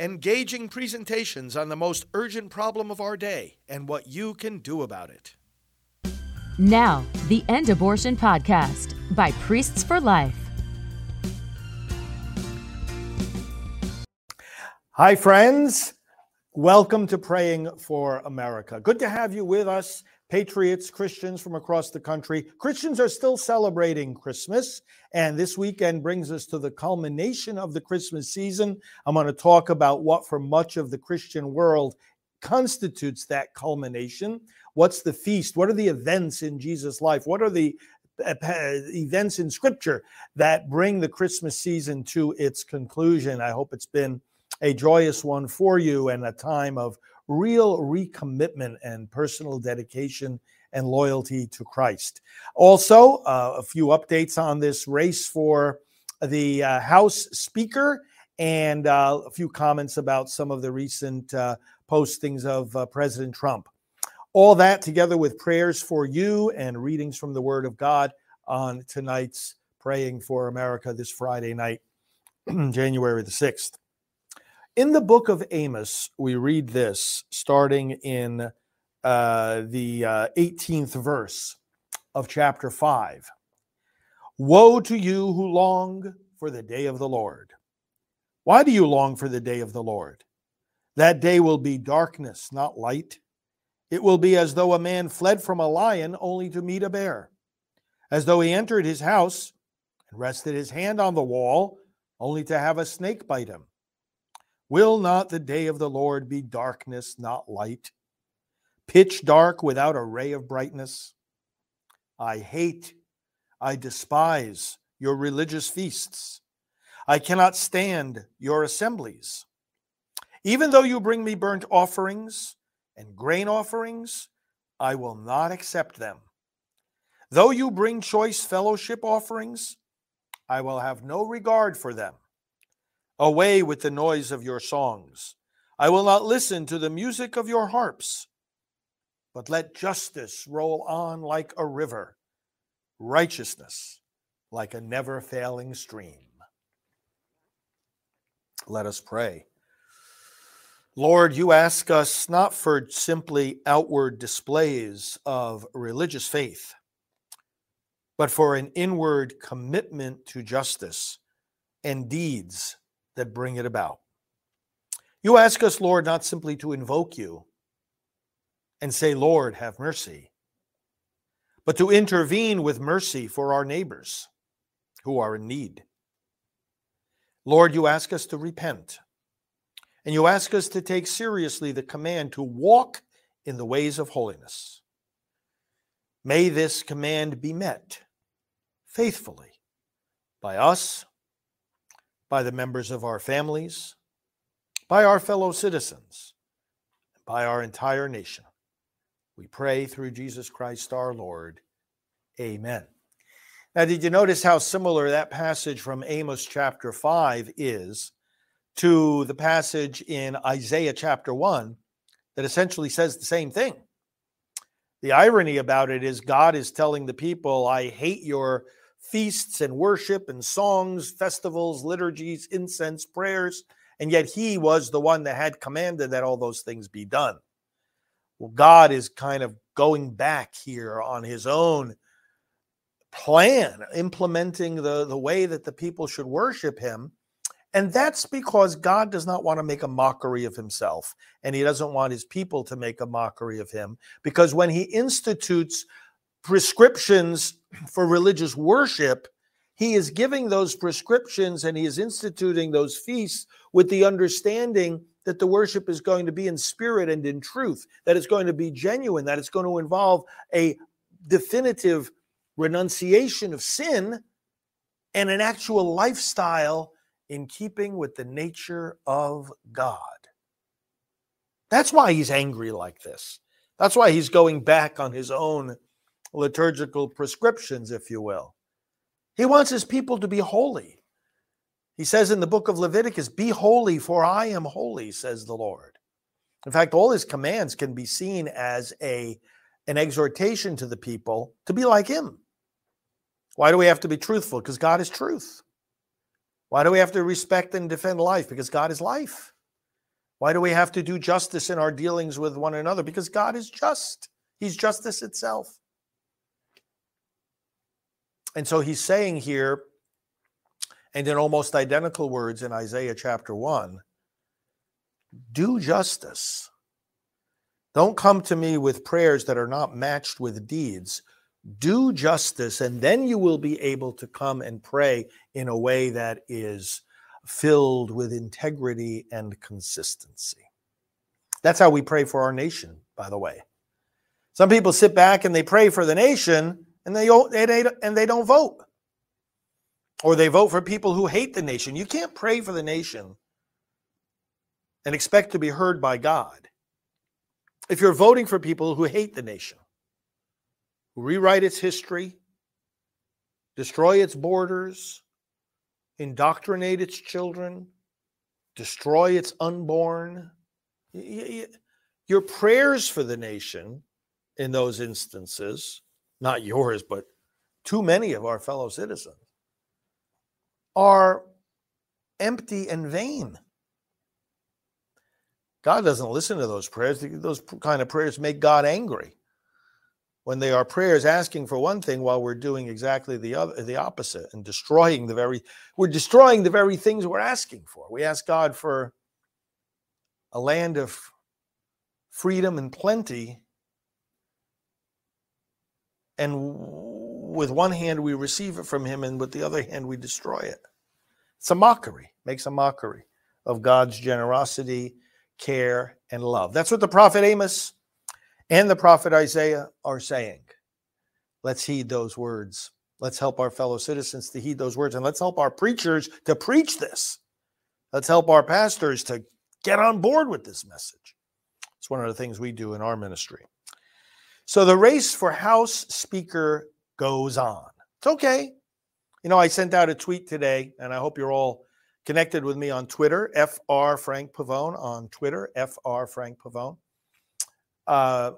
engaging presentations on the most urgent problem of our day and what you can do about it. Now, the End Abortion Podcast by Priests for Life. Hi, friends. Welcome to Praying for America. Good to have you with us, patriots, Christians from across the country. Christians are still celebrating Christmas, and this weekend brings us to the culmination of the Christmas season. I'm going to talk about what, for much of the Christian world, constitutes that culmination. What's the feast? What are the events in Jesus' life? What are the uh, events in scripture that bring the Christmas season to its conclusion? I hope it's been a joyous one for you and a time of real recommitment and personal dedication and loyalty to Christ. Also, uh, a few updates on this race for the uh, House Speaker and uh, a few comments about some of the recent uh, postings of uh, President Trump. All that together with prayers for you and readings from the Word of God on tonight's Praying for America this Friday night, January the 6th. In the book of Amos, we read this starting in uh, the uh, 18th verse of chapter 5. Woe to you who long for the day of the Lord. Why do you long for the day of the Lord? That day will be darkness, not light. It will be as though a man fled from a lion only to meet a bear, as though he entered his house and rested his hand on the wall only to have a snake bite him. Will not the day of the Lord be darkness, not light? Pitch dark without a ray of brightness? I hate, I despise your religious feasts. I cannot stand your assemblies. Even though you bring me burnt offerings and grain offerings, I will not accept them. Though you bring choice fellowship offerings, I will have no regard for them. Away with the noise of your songs. I will not listen to the music of your harps. But let justice roll on like a river, righteousness like a never failing stream. Let us pray. Lord, you ask us not for simply outward displays of religious faith, but for an inward commitment to justice and deeds that bring it about. You ask us, Lord, not simply to invoke you and say, Lord, have mercy, but to intervene with mercy for our neighbors who are in need. Lord, you ask us to repent, and you ask us to take seriously the command to walk in the ways of holiness. May this command be met faithfully by us by the members of our families, by our fellow citizens, by our entire nation. We pray through Jesus Christ our Lord. Amen. Now, did you notice how similar that passage from Amos chapter 5 is to the passage in Isaiah chapter 1 that essentially says the same thing? The irony about it is God is telling the people, I hate your feasts and worship and songs, festivals, liturgies, incense, prayers, and yet he was the one that had commanded that all those things be done. Well, God is kind of going back here on his own plan, implementing the, the way that the people should worship him. And that's because God does not want to make a mockery of himself, and he doesn't want his people to make a mockery of him. Because when he institutes prescriptions for religious worship, he is giving those prescriptions and he is instituting those feasts with the understanding that the worship is going to be in spirit and in truth, that it's going to be genuine, that it's going to involve a definitive renunciation of sin and an actual lifestyle in keeping with the nature of God. That's why he's angry like this. That's why he's going back on his own liturgical prescriptions, if you will. He wants his people to be holy. He says in the book of Leviticus, Be holy, for I am holy, says the Lord. In fact, all his commands can be seen as a, an exhortation to the people to be like him. Why do we have to be truthful? Because God is truth. Why do we have to respect and defend life? Because God is life. Why do we have to do justice in our dealings with one another? Because God is just, He's justice itself. And so He's saying here, and in almost identical words in Isaiah chapter 1 do justice. Don't come to me with prayers that are not matched with deeds. Do justice, and then you will be able to come and pray in a way that is filled with integrity and consistency. That's how we pray for our nation, by the way. Some people sit back and they pray for the nation and they don't, and they don't vote. Or they vote for people who hate the nation. You can't pray for the nation and expect to be heard by God if you're voting for people who hate the nation, who rewrite its history, destroy its borders, indoctrinate its children, destroy its unborn. Your prayers for the nation in those instances, not yours, but too many of our fellow citizens, are empty and vain. God doesn't listen to those prayers. Those kind of prayers make God angry when they are prayers asking for one thing while we're doing exactly the other the opposite and destroying the very we're destroying the very things we're asking for we ask god for a land of freedom and plenty and with one hand we receive it from him and with the other hand we destroy it it's a mockery makes a mockery of god's generosity care and love that's what the prophet amos and the prophet Isaiah are saying. Let's heed those words. Let's help our fellow citizens to heed those words, and let's help our preachers to preach this. Let's help our pastors to get on board with this message. It's one of the things we do in our ministry. So the race for House Speaker goes on. It's okay. You know, I sent out a tweet today, and I hope you're all connected with me on Twitter, FR Frank Pavone on Twitter, FR Frank Pavone. Uh,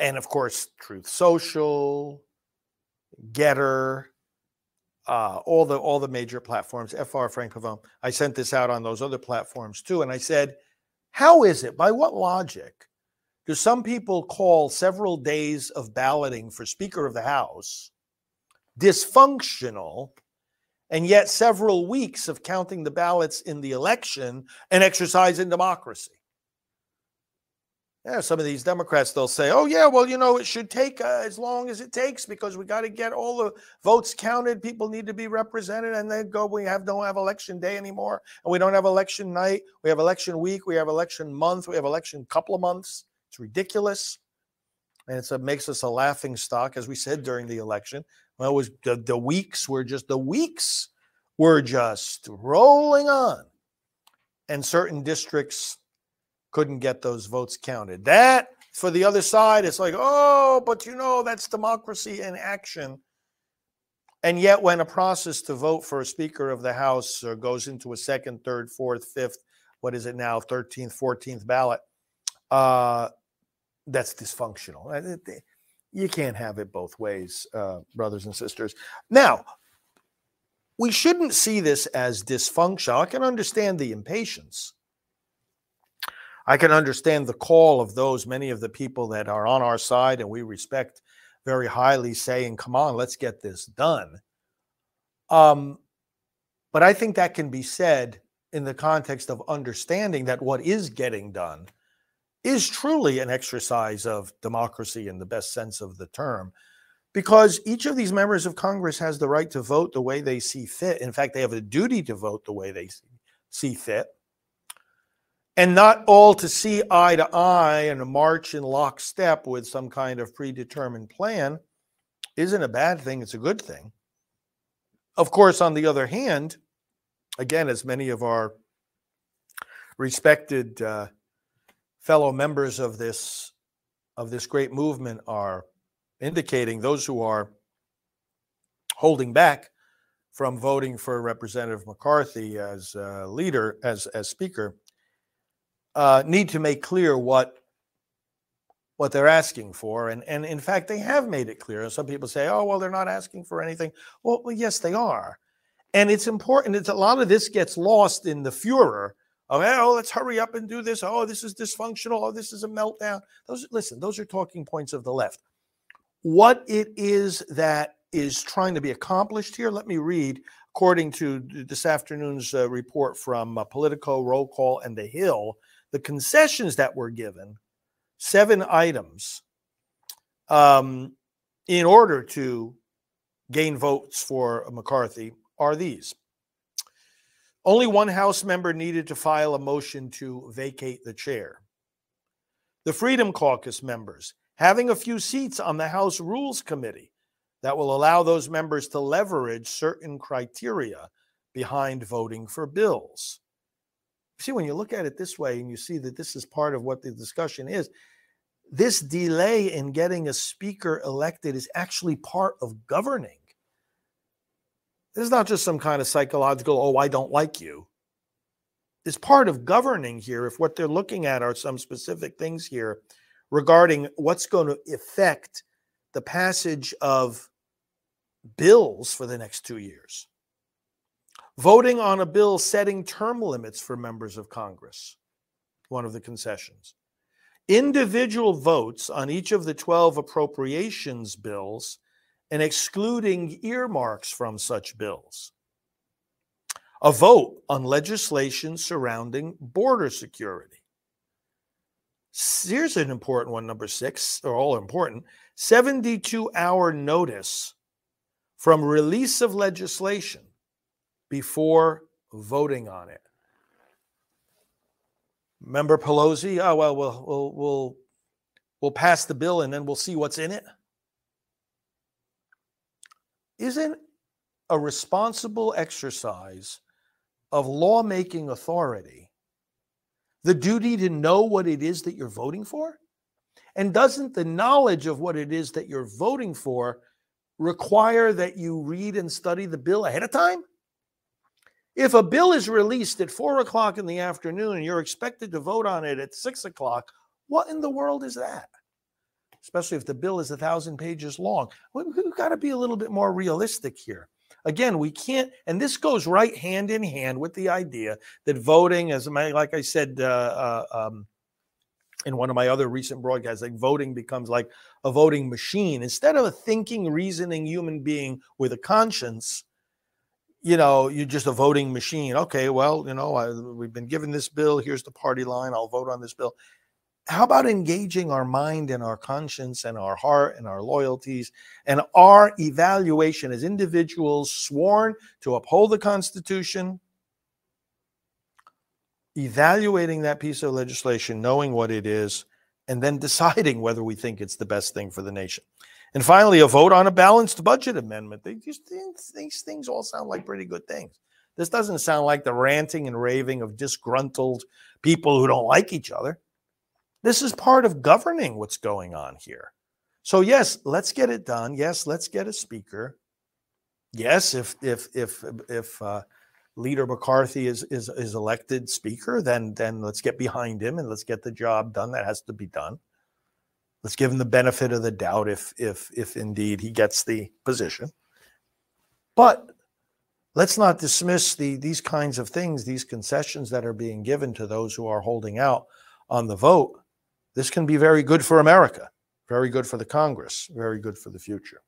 and of course, Truth Social, GETTR, uh, all the all the major platforms. Fr Frank Pavone. I sent this out on those other platforms too, and I said, "How is it? By what logic do some people call several days of balloting for Speaker of the House dysfunctional?" And yet, several weeks of counting the ballots in the election an exercise in democracy. Yeah, some of these Democrats they'll say, "Oh yeah, well you know it should take uh, as long as it takes because we got to get all the votes counted. People need to be represented, and then go. We have don't have election day anymore, and we don't have election night. We have election week. We have election month. We have election couple of months. It's ridiculous, and it makes us a laughing stock, as we said during the election. Well, was the, the weeks were just the weeks were just rolling on, and certain districts couldn't get those votes counted. That for the other side, it's like, oh, but you know, that's democracy in action. And yet, when a process to vote for a Speaker of the House uh, goes into a second, third, fourth, fifth, what is it now, 13th, 14th ballot, uh, that's dysfunctional. You can't have it both ways, uh, brothers and sisters. Now, we shouldn't see this as dysfunctional. I can understand the impatience. I can understand the call of those, many of the people that are on our side and we respect very highly, saying, come on, let's get this done. Um, but I think that can be said in the context of understanding that what is getting done is truly an exercise of democracy in the best sense of the term, because each of these members of Congress has the right to vote the way they see fit. In fact, they have a duty to vote the way they see fit and not all to see eye to eye and march in lockstep with some kind of predetermined plan isn't a bad thing. It's a good thing. Of course, on the other hand, again, as many of our respected uh, fellow members of this of this great movement are indicating, those who are holding back from voting for Representative McCarthy as uh, leader, as as speaker, uh, need to make clear what what they're asking for. And, and in fact, they have made it clear. And some people say, oh, well, they're not asking for anything. Well, well yes, they are. And it's important. It's a lot of this gets lost in the furor Oh, oh, let's hurry up and do this. Oh, this is dysfunctional. Oh, this is a meltdown. Those listen, those are talking points of the left. What it is that is trying to be accomplished here, let me read according to this afternoon's uh, report from uh, Politico, Roll Call, and The Hill, the concessions that were given, seven items, um, in order to gain votes for McCarthy, are these. Only one House member needed to file a motion to vacate the chair. The Freedom Caucus members having a few seats on the House Rules Committee that will allow those members to leverage certain criteria behind voting for bills. See, when you look at it this way and you see that this is part of what the discussion is, this delay in getting a speaker elected is actually part of governing. This is not just some kind of psychological, oh, I don't like you. It's part of governing here if what they're looking at are some specific things here regarding what's going to affect the passage of bills for the next two years. Voting on a bill setting term limits for members of Congress, one of the concessions. Individual votes on each of the 12 appropriations bills and excluding earmarks from such bills. A vote on legislation surrounding border security. Here's an important one, number six, or all important 72 hour notice from release of legislation before voting on it. Member Pelosi, oh well, we'll we'll we'll we'll pass the bill and then we'll see what's in it. Isn't a responsible exercise of lawmaking authority the duty to know what it is that you're voting for? And doesn't the knowledge of what it is that you're voting for require that you read and study the bill ahead of time? If a bill is released at four o'clock in the afternoon and you're expected to vote on it at six o'clock, what in the world is that? Especially if the bill is a thousand pages long. We've got to be a little bit more realistic here. Again, we can't, and this goes right hand in hand with the idea that voting, as my, like I said uh, uh, um, in one of my other recent broadcasts, like voting becomes like a voting machine instead of a thinking, reasoning human being with a conscience you know, you're just a voting machine. Okay, well, you know, I, we've been given this bill. Here's the party line. I'll vote on this bill. How about engaging our mind and our conscience and our heart and our loyalties and our evaluation as individuals sworn to uphold the Constitution? Evaluating that piece of legislation, knowing what it is, and then deciding whether we think it's the best thing for the nation. And finally, a vote on a balanced budget amendment. These things all sound like pretty good things. This doesn't sound like the ranting and raving of disgruntled people who don't like each other. This is part of governing what's going on here. So yes, let's get it done. Yes, let's get a speaker. Yes, if if if if uh, Leader McCarthy is is is elected speaker, then then let's get behind him and let's get the job done. That has to be done. Let's give him the benefit of the doubt if if if indeed he gets the position. But let's not dismiss the these kinds of things, these concessions that are being given to those who are holding out on the vote. This can be very good for America, very good for the Congress, very good for the future.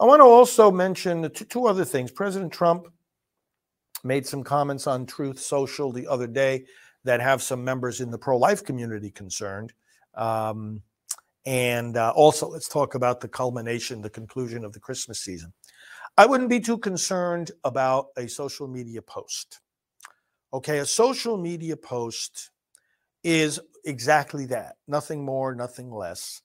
I want to also mention two other things. President Trump made some comments on Truth Social the other day that have some members in the pro life community concerned. Um, and uh, also, let's talk about the culmination, the conclusion of the Christmas season. I wouldn't be too concerned about a social media post. Okay, a social media post is exactly that nothing more, nothing less.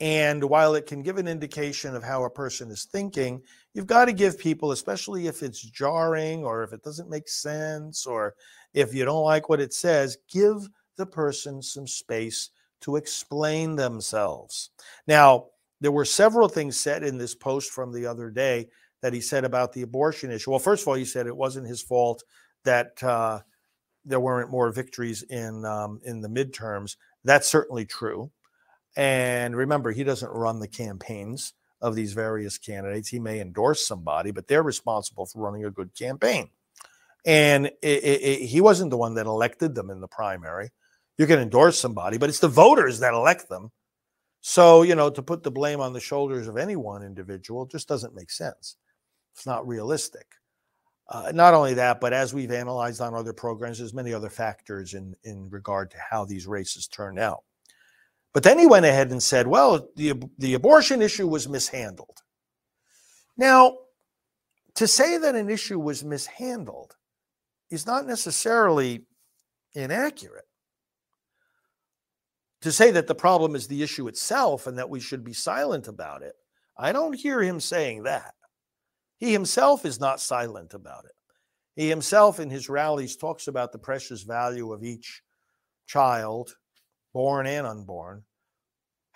And while it can give an indication of how a person is thinking, you've got to give people, especially if it's jarring or if it doesn't make sense or if you don't like what it says, give the person some space to explain themselves. Now, there were several things said in this post from the other day that he said about the abortion issue. Well, first of all, he said it wasn't his fault that uh, there weren't more victories in um, in the midterms. That's certainly true. And remember, he doesn't run the campaigns of these various candidates. He may endorse somebody, but they're responsible for running a good campaign. And it, it, it, he wasn't the one that elected them in the primary. You can endorse somebody, but it's the voters that elect them. So, you know, to put the blame on the shoulders of any one individual just doesn't make sense. It's not realistic. Uh, not only that, but as we've analyzed on other programs, there's many other factors in, in regard to how these races turned out. But then he went ahead and said, well, the, the abortion issue was mishandled. Now, to say that an issue was mishandled is not necessarily inaccurate. To say that the problem is the issue itself and that we should be silent about it, I don't hear him saying that. He himself is not silent about it. He himself, in his rallies, talks about the precious value of each child, born and unborn,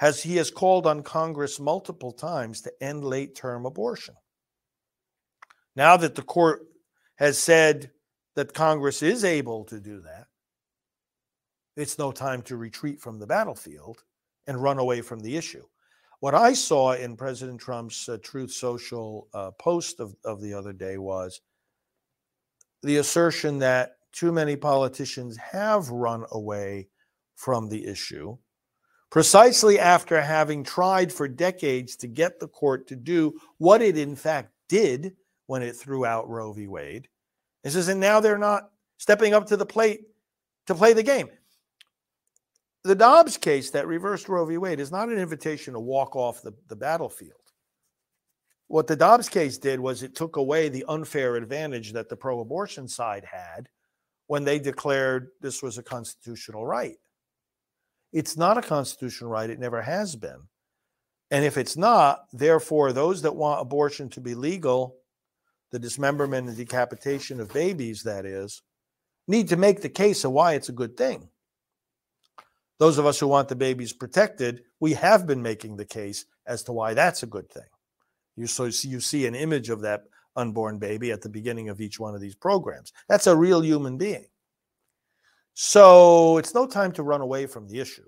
as he has called on Congress multiple times to end late term abortion. Now that the court has said that Congress is able to do that, it's no time to retreat from the battlefield and run away from the issue. What I saw in President Trump's uh, Truth Social uh, post of, of the other day was the assertion that too many politicians have run away from the issue precisely after having tried for decades to get the court to do what it in fact did when it threw out Roe v. Wade. It says, and now they're not stepping up to the plate to play the game the Dobbs case that reversed Roe v. Wade is not an invitation to walk off the, the battlefield. What the Dobbs case did was it took away the unfair advantage that the pro abortion side had when they declared this was a constitutional right. It's not a constitutional right, it never has been. And if it's not, therefore, those that want abortion to be legal, the dismemberment and decapitation of babies, that is, need to make the case of why it's a good thing those of us who want the babies protected, we have been making the case as to why that's a good thing. You so you see an image of that unborn baby at the beginning of each one of these programs. That's a real human being. So it's no time to run away from the issue.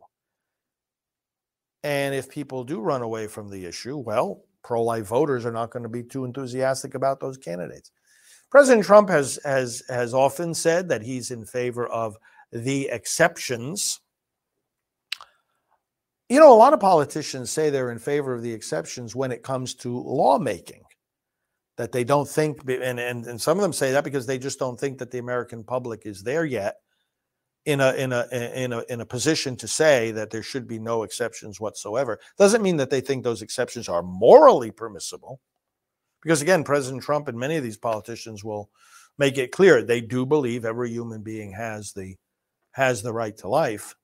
And if people do run away from the issue, well, pro life voters are not going to be too enthusiastic about those candidates. President Trump has, has, has often said that he's in favor of the exceptions you know, a lot of politicians say they're in favor of the exceptions when it comes to lawmaking, that they don't think, and, and, and some of them say that because they just don't think that the American public is there yet in a, in, a, in, a, in a position to say that there should be no exceptions whatsoever. Doesn't mean that they think those exceptions are morally permissible. Because again, President Trump and many of these politicians will make it clear they do believe every human being has the has the right to life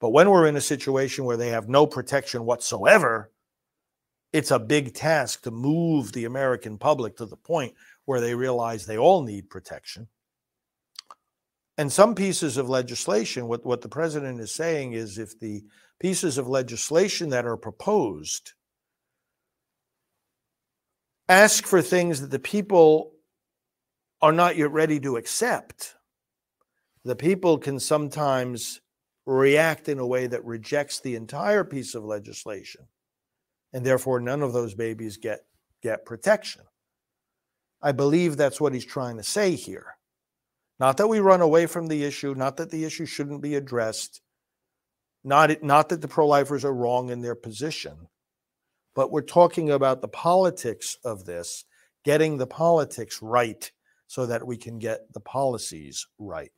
but when we're in a situation where they have no protection whatsoever, it's a big task to move the American public to the point where they realize they all need protection. And some pieces of legislation, what, what the president is saying is if the pieces of legislation that are proposed ask for things that the people are not yet ready to accept, the people can sometimes react in a way that rejects the entire piece of legislation and therefore none of those babies get get protection. I believe that's what he's trying to say here. Not that we run away from the issue not that the issue shouldn't be addressed not not that the pro-lifers are wrong in their position but we're talking about the politics of this getting the politics right so that we can get the policies right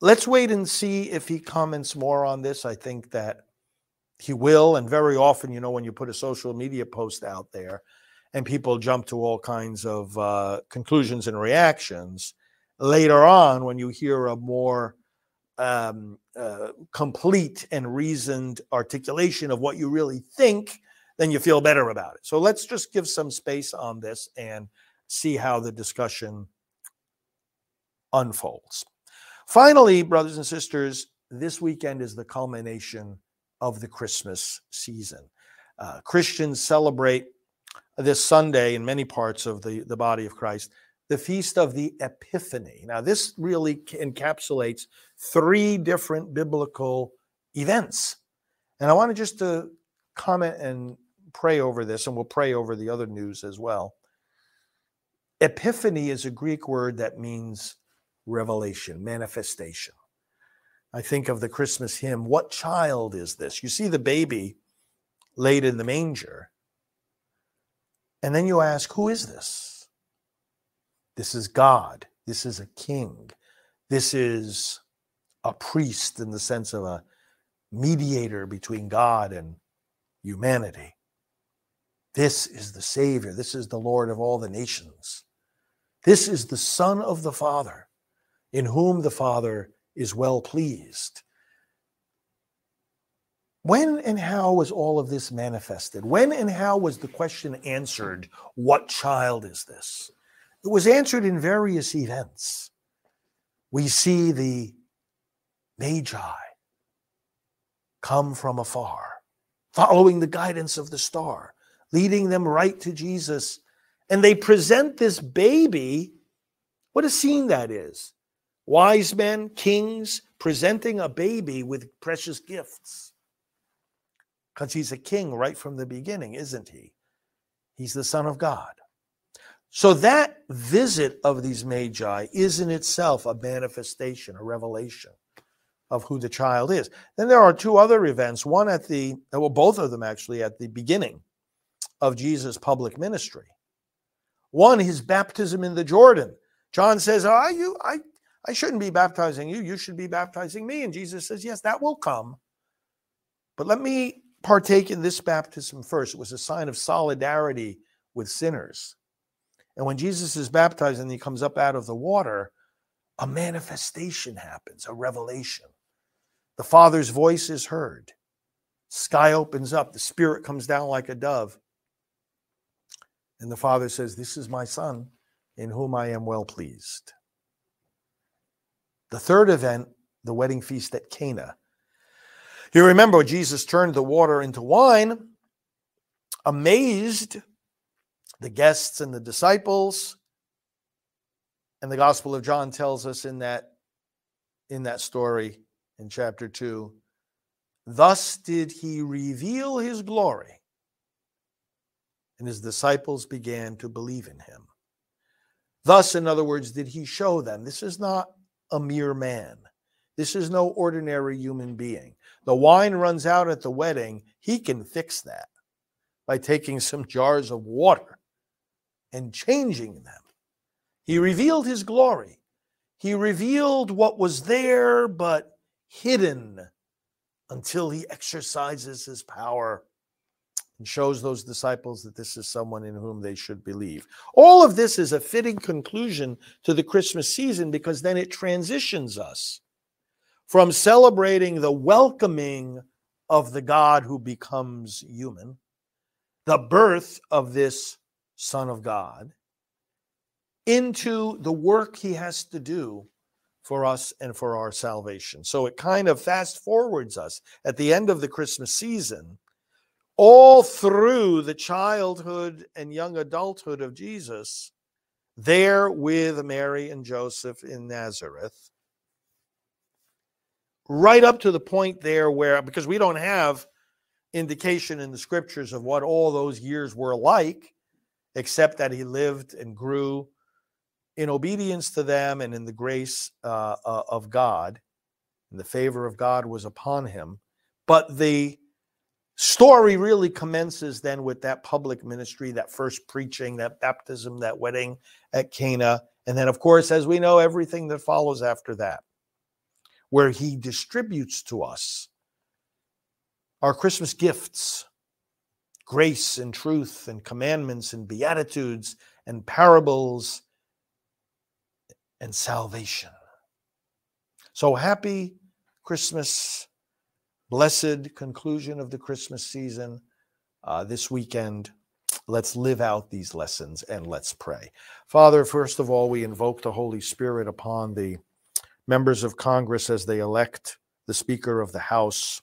let's wait and see if he comments more on this. I think that he will. And very often, you know, when you put a social media post out there and people jump to all kinds of uh, conclusions and reactions, later on, when you hear a more um, uh, complete and reasoned articulation of what you really think, then you feel better about it. So let's just give some space on this and see how the discussion unfolds. Finally, brothers and sisters, this weekend is the culmination of the Christmas season. Uh, Christians celebrate this Sunday in many parts of the, the body of Christ the feast of the Epiphany. Now, this really encapsulates three different biblical events. And I want to just to comment and pray over this, and we'll pray over the other news as well. Epiphany is a Greek word that means revelation, manifestation. I think of the Christmas hymn, What Child is This? You see the baby laid in the manger. And then you ask, Who is this? This is God. This is a king. This is a priest in the sense of a mediator between God and humanity. This is the Savior. This is the Lord of all the nations. This is the Son of the Father, in whom the Father is well pleased. When and how was all of this manifested? When and how was the question answered, What child is this? It was answered in various events. We see the Magi come from afar, following the guidance of the star, leading them right to Jesus. And they present this baby. What a scene that is. Wise men, kings, presenting a baby with precious gifts. Because he's a king right from the beginning, isn't he? He's the Son of God. So that visit of these magi is in itself a manifestation, a revelation of who the child is. Then there are two other events, one at the, well, both of them actually at the beginning of Jesus' public ministry. One, his baptism in the Jordan. John says, oh, you, I, I shouldn't be baptizing you. You should be baptizing me. And Jesus says, Yes, that will come. But let me partake in this baptism first. It was a sign of solidarity with sinners. And when Jesus is baptized and he comes up out of the water, a manifestation happens, a revelation. The Father's voice is heard. Sky opens up. The Spirit comes down like a dove. And the Father says, This is my Son in whom I am well pleased. The third event, the wedding feast at Cana. You remember Jesus turned the water into wine, amazed the guests and the disciples. And the Gospel of John tells us in that in that story in chapter 2 thus did he reveal his glory and his disciples began to believe in him thus in other words did he show them this is not a mere man. This is no ordinary human being. The wine runs out at the wedding he can fix that by taking some jars of water and changing them. He revealed his glory. He revealed what was there but hidden until he exercises his power and shows those disciples that this is someone in whom they should believe. All of this is a fitting conclusion to the Christmas season because then it transitions us from celebrating the welcoming of the God who becomes human, the birth of this Son of God, into the work he has to do for us and for our salvation. So it kind of fast forwards us at the end of the Christmas season, all through the childhood and young adulthood of Jesus, there with Mary and Joseph in Nazareth, right up to the point there where, because we don't have indication in the scriptures of what all those years were like, except that he lived and grew in obedience to them and in the grace uh, uh, of God, and the favor of God was upon him. But the story really commences then with that public ministry, that first preaching, that baptism, that wedding at Cana. And then, of course, as we know, everything that follows after that, where he distributes to us our Christmas gifts grace and truth and commandments and beatitudes and parables and salvation. So happy Christmas, blessed conclusion of the Christmas season uh, this weekend. Let's live out these lessons and let's pray. Father, first of all, we invoke the Holy Spirit upon the members of Congress as they elect the Speaker of the House,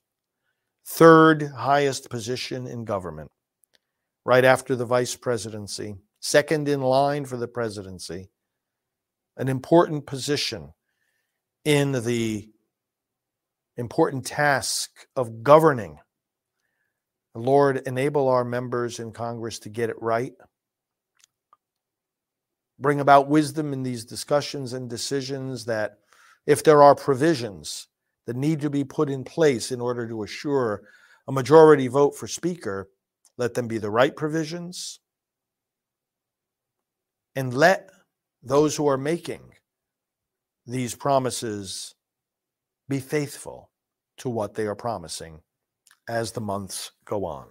third highest position in government, right after the vice presidency, second in line for the presidency an important position in the important task of governing. Lord, enable our members in Congress to get it right. bring about wisdom in these discussions and decisions that if there are provisions that need to be put in place in order to assure a majority vote for Speaker, let them be the right provisions. And let those who are making these promises be faithful to what they are promising as the months go on.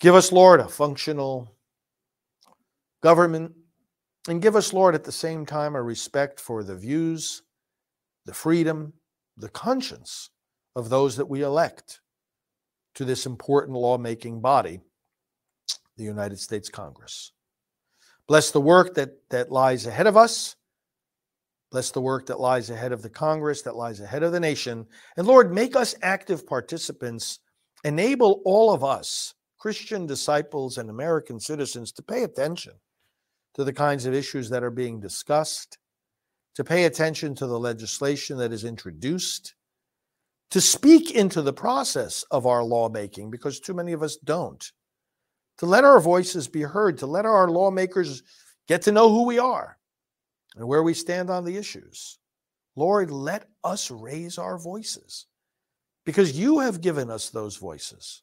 Give us, Lord, a functional government, and give us, Lord, at the same time, a respect for the views, the freedom, the conscience of those that we elect to this important lawmaking body, the United States Congress. Bless the work that, that lies ahead of us. Bless the work that lies ahead of the Congress, that lies ahead of the nation. And Lord, make us active participants. Enable all of us, Christian disciples and American citizens, to pay attention to the kinds of issues that are being discussed, to pay attention to the legislation that is introduced, to speak into the process of our lawmaking, because too many of us don't, to let our voices be heard, to let our lawmakers get to know who we are and where we stand on the issues. Lord, let us raise our voices because you have given us those voices.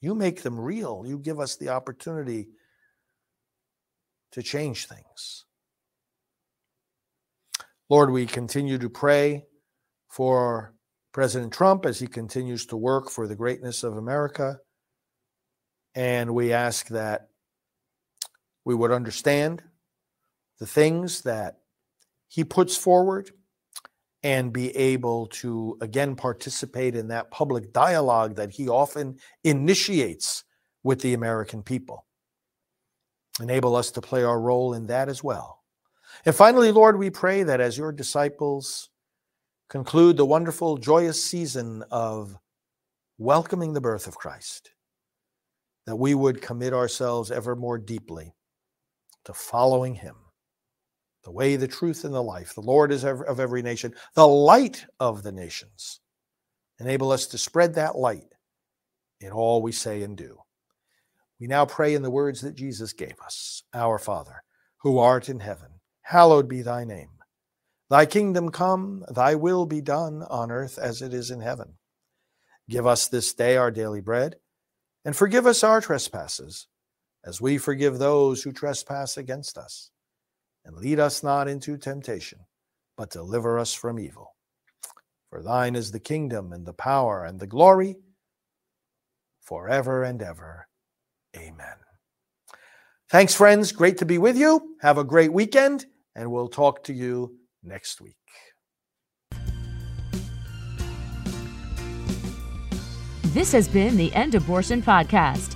You make them real. You give us the opportunity to change things. Lord, we continue to pray for President Trump as he continues to work for the greatness of America. And we ask that we would understand the things that he puts forward and be able to again participate in that public dialogue that he often initiates with the American people. Enable us to play our role in that as well. And finally, Lord, we pray that as your disciples conclude the wonderful, joyous season of welcoming the birth of Christ, that we would commit ourselves ever more deeply to following him. The way, the truth, and the life. The Lord is of every nation, the light of the nations. Enable us to spread that light in all we say and do. We now pray in the words that Jesus gave us Our Father, who art in heaven hallowed be thy name. Thy kingdom come, thy will be done on earth as it is in heaven. Give us this day our daily bread, and forgive us our trespasses, as we forgive those who trespass against us. And lead us not into temptation, but deliver us from evil. For thine is the kingdom, and the power, and the glory, forever and ever. Amen. Thanks, friends. Great to be with you. Have a great weekend and we'll talk to you next week. This has been the End Abortion Podcast.